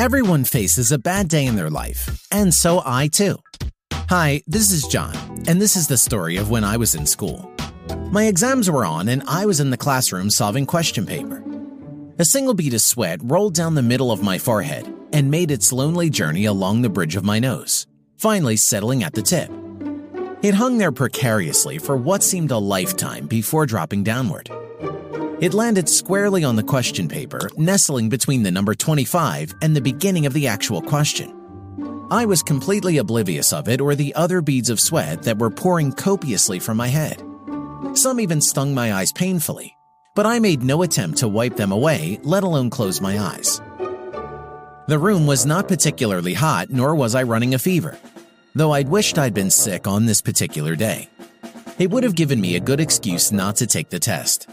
Everyone faces a bad day in their life, and so I too. Hi, this is John, and this is the story of when I was in school. My exams were on, and I was in the classroom solving question paper. A single bead of sweat rolled down the middle of my forehead and made its lonely journey along the bridge of my nose, finally settling at the tip. It hung there precariously for what seemed a lifetime before dropping downward. It landed squarely on the question paper, nestling between the number 25 and the beginning of the actual question. I was completely oblivious of it or the other beads of sweat that were pouring copiously from my head. Some even stung my eyes painfully, but I made no attempt to wipe them away, let alone close my eyes. The room was not particularly hot, nor was I running a fever, though I'd wished I'd been sick on this particular day. It would have given me a good excuse not to take the test.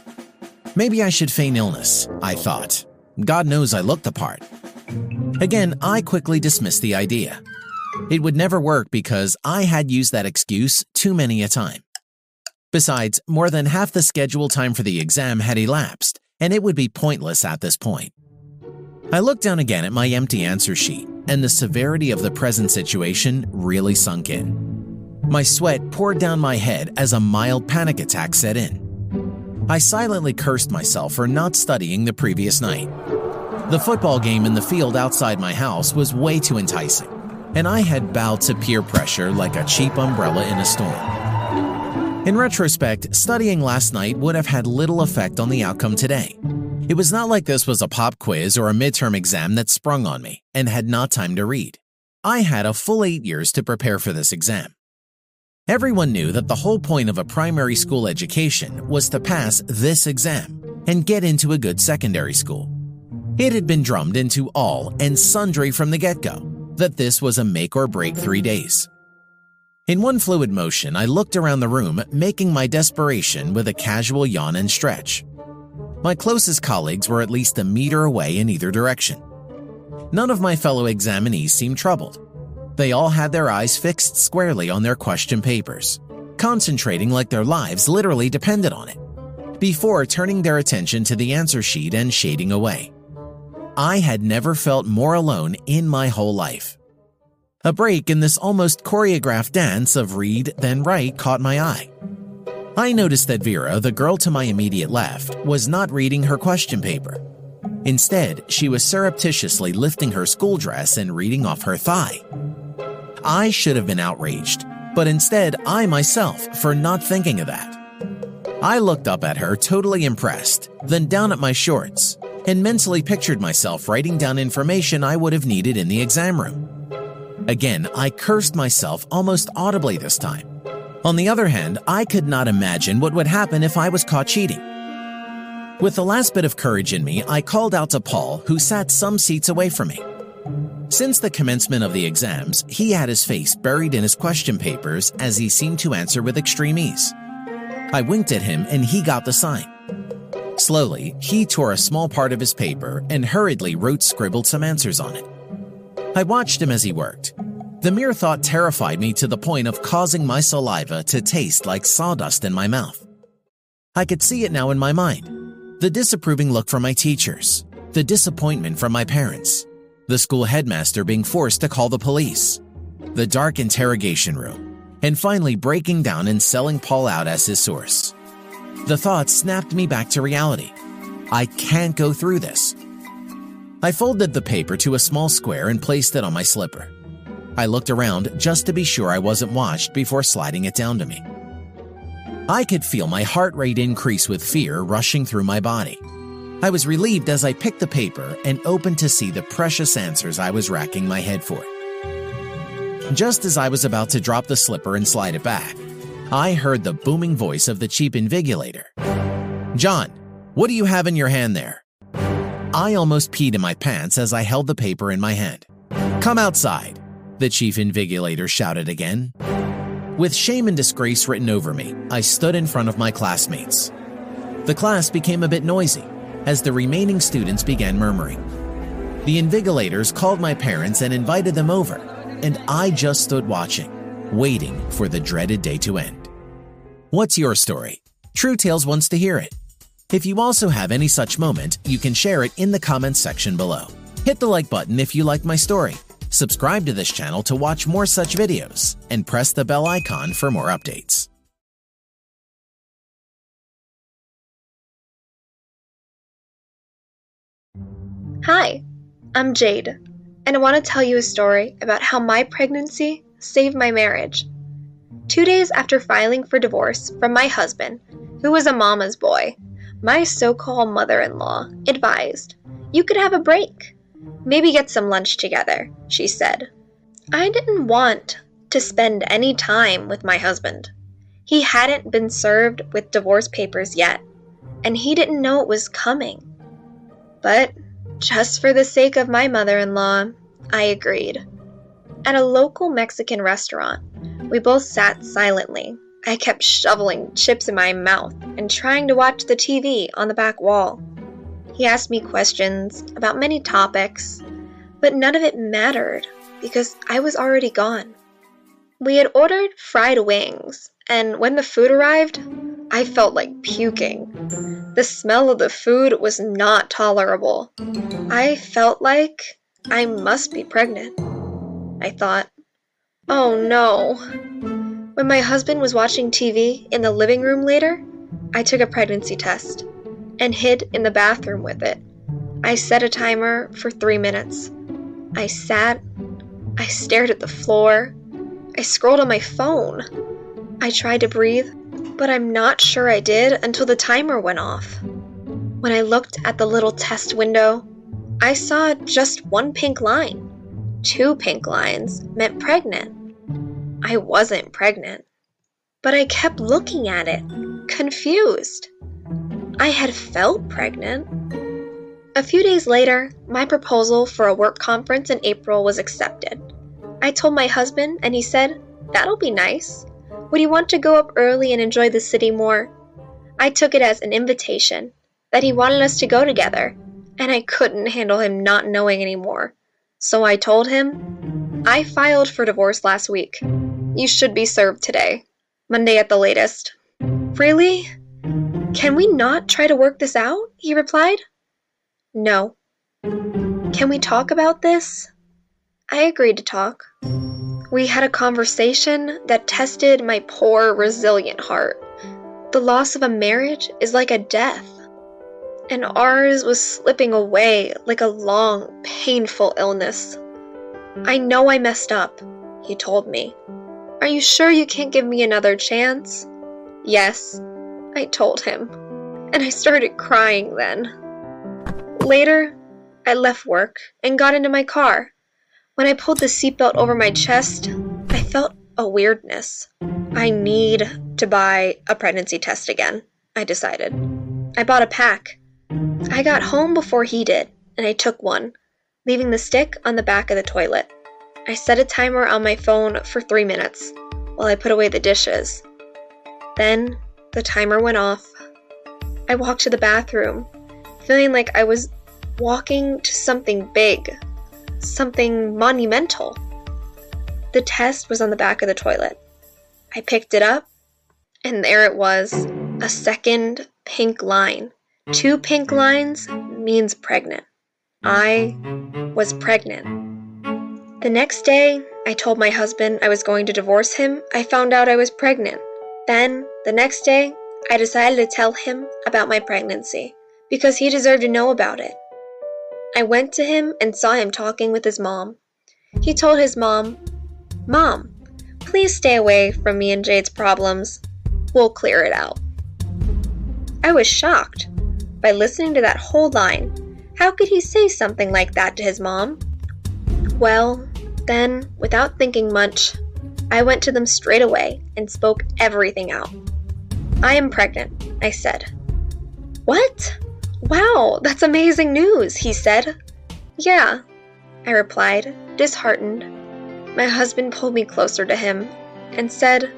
Maybe I should feign illness, I thought. God knows I looked the part. Again, I quickly dismissed the idea. It would never work because I had used that excuse too many a time. Besides, more than half the scheduled time for the exam had elapsed, and it would be pointless at this point. I looked down again at my empty answer sheet, and the severity of the present situation really sunk in. My sweat poured down my head as a mild panic attack set in. I silently cursed myself for not studying the previous night. The football game in the field outside my house was way too enticing, and I had bowed to peer pressure like a cheap umbrella in a storm. In retrospect, studying last night would have had little effect on the outcome today. It was not like this was a pop quiz or a midterm exam that sprung on me and had not time to read. I had a full eight years to prepare for this exam. Everyone knew that the whole point of a primary school education was to pass this exam and get into a good secondary school. It had been drummed into all and sundry from the get go that this was a make or break three days. In one fluid motion, I looked around the room, making my desperation with a casual yawn and stretch. My closest colleagues were at least a meter away in either direction. None of my fellow examinees seemed troubled. They all had their eyes fixed squarely on their question papers, concentrating like their lives literally depended on it, before turning their attention to the answer sheet and shading away. I had never felt more alone in my whole life. A break in this almost choreographed dance of read then write caught my eye. I noticed that Vera, the girl to my immediate left, was not reading her question paper. Instead, she was surreptitiously lifting her school dress and reading off her thigh. I should have been outraged, but instead, I myself for not thinking of that. I looked up at her, totally impressed, then down at my shorts, and mentally pictured myself writing down information I would have needed in the exam room. Again, I cursed myself almost audibly this time. On the other hand, I could not imagine what would happen if I was caught cheating. With the last bit of courage in me, I called out to Paul, who sat some seats away from me. Since the commencement of the exams, he had his face buried in his question papers as he seemed to answer with extreme ease. I winked at him and he got the sign. Slowly, he tore a small part of his paper and hurriedly wrote scribbled some answers on it. I watched him as he worked. The mere thought terrified me to the point of causing my saliva to taste like sawdust in my mouth. I could see it now in my mind. The disapproving look from my teachers, the disappointment from my parents, the school headmaster being forced to call the police, the dark interrogation room, and finally breaking down and selling Paul out as his source. The thought snapped me back to reality. I can't go through this. I folded the paper to a small square and placed it on my slipper. I looked around just to be sure I wasn't watched before sliding it down to me. I could feel my heart rate increase with fear rushing through my body. I was relieved as I picked the paper and opened to see the precious answers I was racking my head for. Just as I was about to drop the slipper and slide it back, I heard the booming voice of the cheap invigilator. John, what do you have in your hand there? I almost peed in my pants as I held the paper in my hand. Come outside, the chief invigilator shouted again. With shame and disgrace written over me, I stood in front of my classmates. The class became a bit noisy, as the remaining students began murmuring. The invigilators called my parents and invited them over, and I just stood watching, waiting for the dreaded day to end. What's your story? True Tales wants to hear it. If you also have any such moment, you can share it in the comments section below. Hit the like button if you like my story, subscribe to this channel to watch more such videos, and press the bell icon for more updates. Hi, I'm Jade, and I want to tell you a story about how my pregnancy saved my marriage. Two days after filing for divorce from my husband, who was a mama's boy, my so called mother in law advised, You could have a break. Maybe get some lunch together, she said. I didn't want to spend any time with my husband. He hadn't been served with divorce papers yet, and he didn't know it was coming. But just for the sake of my mother in law, I agreed. At a local Mexican restaurant, we both sat silently. I kept shoveling chips in my mouth and trying to watch the TV on the back wall. He asked me questions about many topics, but none of it mattered because I was already gone. We had ordered fried wings, and when the food arrived, I felt like puking. The smell of the food was not tolerable. I felt like I must be pregnant. I thought, oh no. When my husband was watching TV in the living room later, I took a pregnancy test and hid in the bathroom with it. I set a timer for three minutes. I sat, I stared at the floor, I scrolled on my phone. I tried to breathe, but I'm not sure I did until the timer went off. When I looked at the little test window, I saw just one pink line. Two pink lines meant pregnant. I wasn't pregnant, but I kept looking at it, confused. I had felt pregnant. A few days later, my proposal for a work conference in April was accepted. I told my husband, and he said, That'll be nice. Would you want to go up early and enjoy the city more? I took it as an invitation, that he wanted us to go together, and I couldn't handle him not knowing anymore. So I told him, I filed for divorce last week. You should be served today, Monday at the latest. Really? Can we not try to work this out? He replied. No. Can we talk about this? I agreed to talk. We had a conversation that tested my poor, resilient heart. The loss of a marriage is like a death, and ours was slipping away like a long, painful illness. I know I messed up, he told me. Are you sure you can't give me another chance? Yes, I told him, and I started crying then. Later, I left work and got into my car. When I pulled the seatbelt over my chest, I felt a weirdness. I need to buy a pregnancy test again, I decided. I bought a pack. I got home before he did, and I took one, leaving the stick on the back of the toilet. I set a timer on my phone for three minutes while I put away the dishes. Then the timer went off. I walked to the bathroom, feeling like I was walking to something big something monumental. The test was on the back of the toilet. I picked it up, and there it was a second pink line. Two pink lines means pregnant. I was pregnant. The next day, I told my husband I was going to divorce him. I found out I was pregnant. Then, the next day, I decided to tell him about my pregnancy because he deserved to know about it. I went to him and saw him talking with his mom. He told his mom, Mom, please stay away from me and Jade's problems. We'll clear it out. I was shocked. By listening to that whole line, how could he say something like that to his mom? Well, then, without thinking much, I went to them straight away and spoke everything out. I am pregnant, I said. What? Wow, that's amazing news, he said. Yeah, I replied, disheartened. My husband pulled me closer to him and said,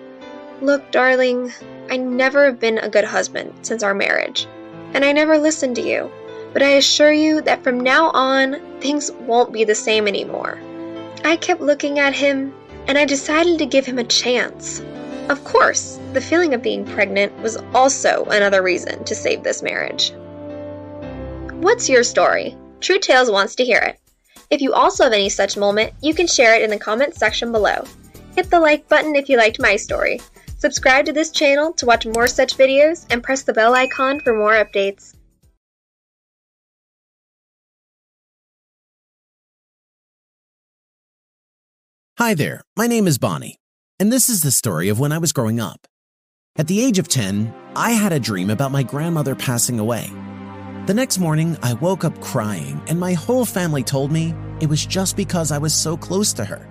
Look, darling, I never have been a good husband since our marriage, and I never listened to you, but I assure you that from now on, things won't be the same anymore. I kept looking at him, and I decided to give him a chance. Of course, the feeling of being pregnant was also another reason to save this marriage. What's your story? True Tales wants to hear it. If you also have any such moment, you can share it in the comments section below. Hit the like button if you liked my story. Subscribe to this channel to watch more such videos and press the bell icon for more updates. Hi there, my name is Bonnie, and this is the story of when I was growing up. At the age of 10, I had a dream about my grandmother passing away. The next morning, I woke up crying, and my whole family told me it was just because I was so close to her.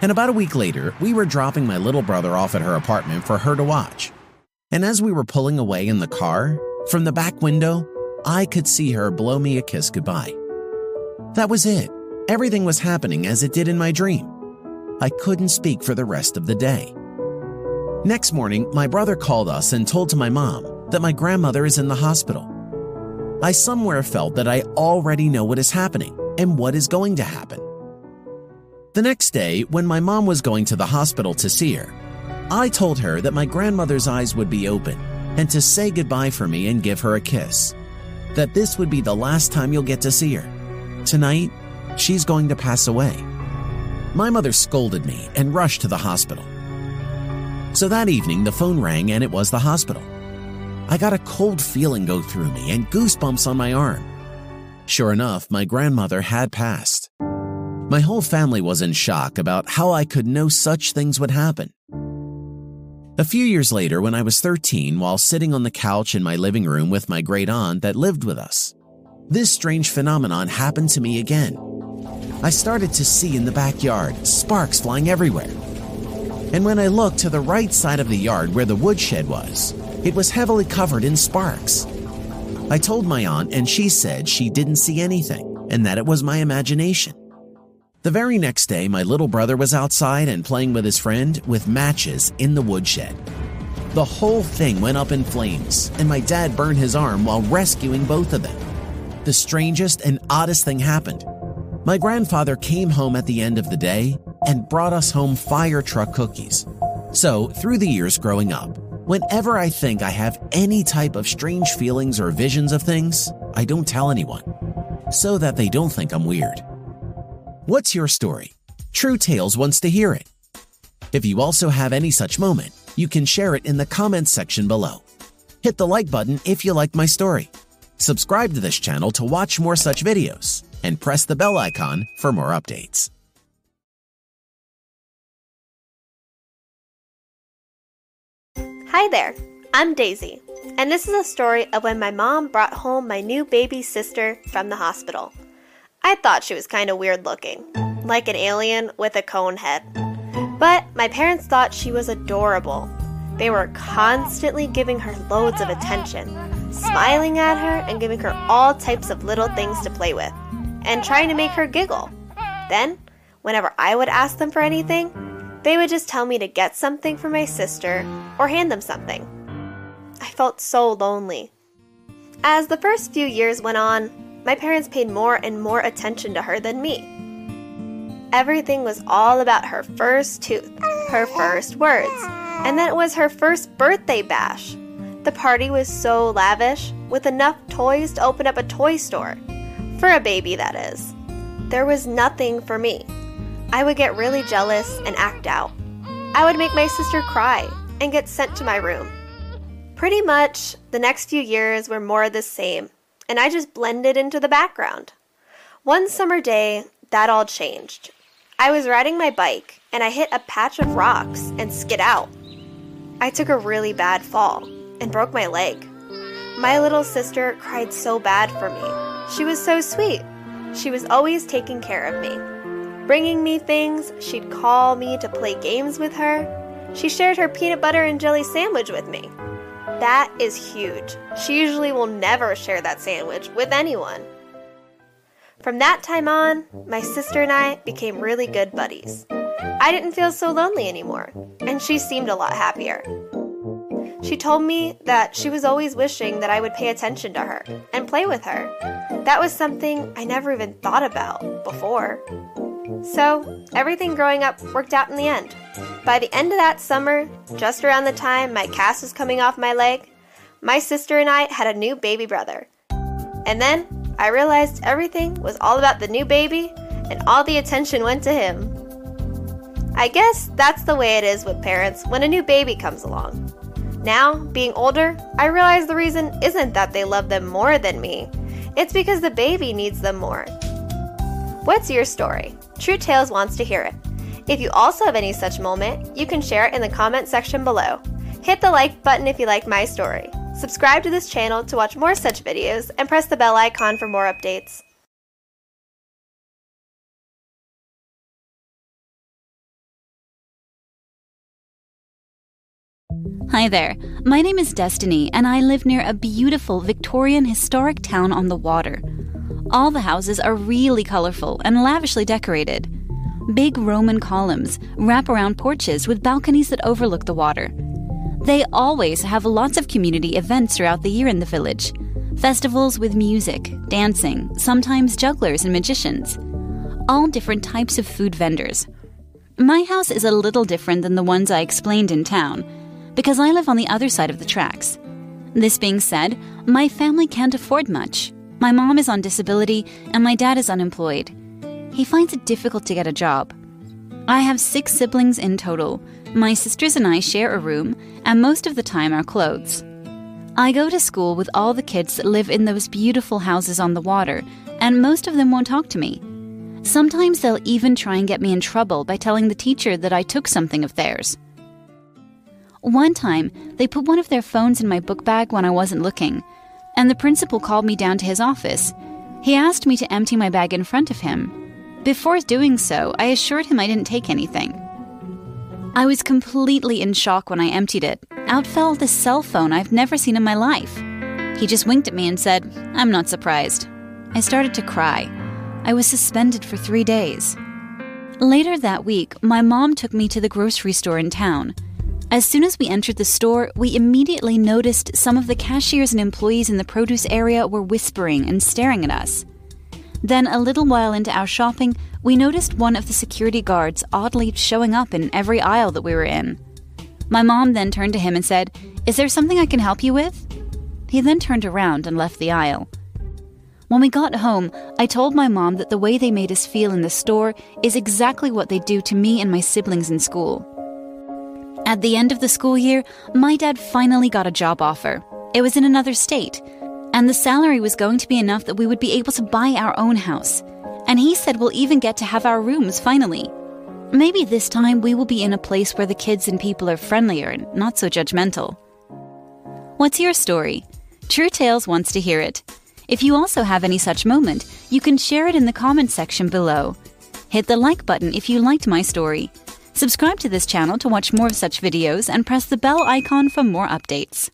And about a week later, we were dropping my little brother off at her apartment for her to watch. And as we were pulling away in the car, from the back window, I could see her blow me a kiss goodbye. That was it. Everything was happening as it did in my dream. I couldn't speak for the rest of the day. Next morning, my brother called us and told to my mom that my grandmother is in the hospital. I somewhere felt that I already know what is happening and what is going to happen. The next day, when my mom was going to the hospital to see her, I told her that my grandmother's eyes would be open and to say goodbye for me and give her a kiss. That this would be the last time you'll get to see her. Tonight, she's going to pass away. My mother scolded me and rushed to the hospital. So that evening, the phone rang and it was the hospital. I got a cold feeling go through me and goosebumps on my arm. Sure enough, my grandmother had passed. My whole family was in shock about how I could know such things would happen. A few years later, when I was 13, while sitting on the couch in my living room with my great aunt that lived with us, this strange phenomenon happened to me again. I started to see in the backyard sparks flying everywhere. And when I looked to the right side of the yard where the woodshed was, it was heavily covered in sparks. I told my aunt, and she said she didn't see anything and that it was my imagination. The very next day, my little brother was outside and playing with his friend with matches in the woodshed. The whole thing went up in flames, and my dad burned his arm while rescuing both of them. The strangest and oddest thing happened. My grandfather came home at the end of the day and brought us home fire truck cookies. So, through the years growing up, whenever I think I have any type of strange feelings or visions of things, I don't tell anyone, so that they don't think I'm weird. What's your story? True Tales wants to hear it. If you also have any such moment, you can share it in the comments section below. Hit the like button if you liked my story. Subscribe to this channel to watch more such videos, and press the bell icon for more updates. Hi there, I'm Daisy, and this is a story of when my mom brought home my new baby sister from the hospital. I thought she was kind of weird looking, like an alien with a cone head. But my parents thought she was adorable. They were constantly giving her loads of attention, smiling at her and giving her all types of little things to play with, and trying to make her giggle. Then, whenever I would ask them for anything, they would just tell me to get something for my sister or hand them something. I felt so lonely. As the first few years went on, my parents paid more and more attention to her than me. Everything was all about her first tooth, her first words, and then it was her first birthday bash. The party was so lavish, with enough toys to open up a toy store. For a baby, that is. There was nothing for me. I would get really jealous and act out. I would make my sister cry and get sent to my room. Pretty much, the next few years were more of the same and I just blended into the background. One summer day, that all changed. I was riding my bike and I hit a patch of rocks and skid out. I took a really bad fall and broke my leg. My little sister cried so bad for me. She was so sweet. She was always taking care of me. Bringing me things, she'd call me to play games with her. She shared her peanut butter and jelly sandwich with me. That is huge. She usually will never share that sandwich with anyone. From that time on, my sister and I became really good buddies. I didn't feel so lonely anymore, and she seemed a lot happier. She told me that she was always wishing that I would pay attention to her and play with her. That was something I never even thought about before. So, everything growing up worked out in the end. By the end of that summer, just around the time my cast was coming off my leg, my sister and I had a new baby brother. And then I realized everything was all about the new baby, and all the attention went to him. I guess that's the way it is with parents when a new baby comes along. Now, being older, I realize the reason isn't that they love them more than me, it's because the baby needs them more. What's your story? True Tales wants to hear it. If you also have any such moment, you can share it in the comment section below. Hit the like button if you like my story. Subscribe to this channel to watch more such videos and press the bell icon for more updates. Hi there. My name is Destiny, and I live near a beautiful Victorian historic town on the water. All the houses are really colorful and lavishly decorated. Big Roman columns wrap around porches with balconies that overlook the water. They always have lots of community events throughout the year in the village festivals with music, dancing, sometimes jugglers and magicians. All different types of food vendors. My house is a little different than the ones I explained in town because I live on the other side of the tracks. This being said, my family can't afford much. My mom is on disability and my dad is unemployed. He finds it difficult to get a job. I have six siblings in total. My sisters and I share a room, and most of the time our clothes. I go to school with all the kids that live in those beautiful houses on the water, and most of them won't talk to me. Sometimes they'll even try and get me in trouble by telling the teacher that I took something of theirs. One time, they put one of their phones in my book bag when I wasn't looking, and the principal called me down to his office. He asked me to empty my bag in front of him. Before doing so, I assured him I didn't take anything. I was completely in shock when I emptied it. Out fell the cell phone I've never seen in my life. He just winked at me and said, I'm not surprised. I started to cry. I was suspended for three days. Later that week, my mom took me to the grocery store in town. As soon as we entered the store, we immediately noticed some of the cashiers and employees in the produce area were whispering and staring at us. Then, a little while into our shopping, we noticed one of the security guards oddly showing up in every aisle that we were in. My mom then turned to him and said, Is there something I can help you with? He then turned around and left the aisle. When we got home, I told my mom that the way they made us feel in the store is exactly what they do to me and my siblings in school. At the end of the school year, my dad finally got a job offer. It was in another state, and the salary was going to be enough that we would be able to buy our own house. And he said we'll even get to have our rooms finally. Maybe this time we will be in a place where the kids and people are friendlier and not so judgmental. What's your story? True Tales wants to hear it. If you also have any such moment, you can share it in the comment section below. Hit the like button if you liked my story. Subscribe to this channel to watch more of such videos and press the bell icon for more updates.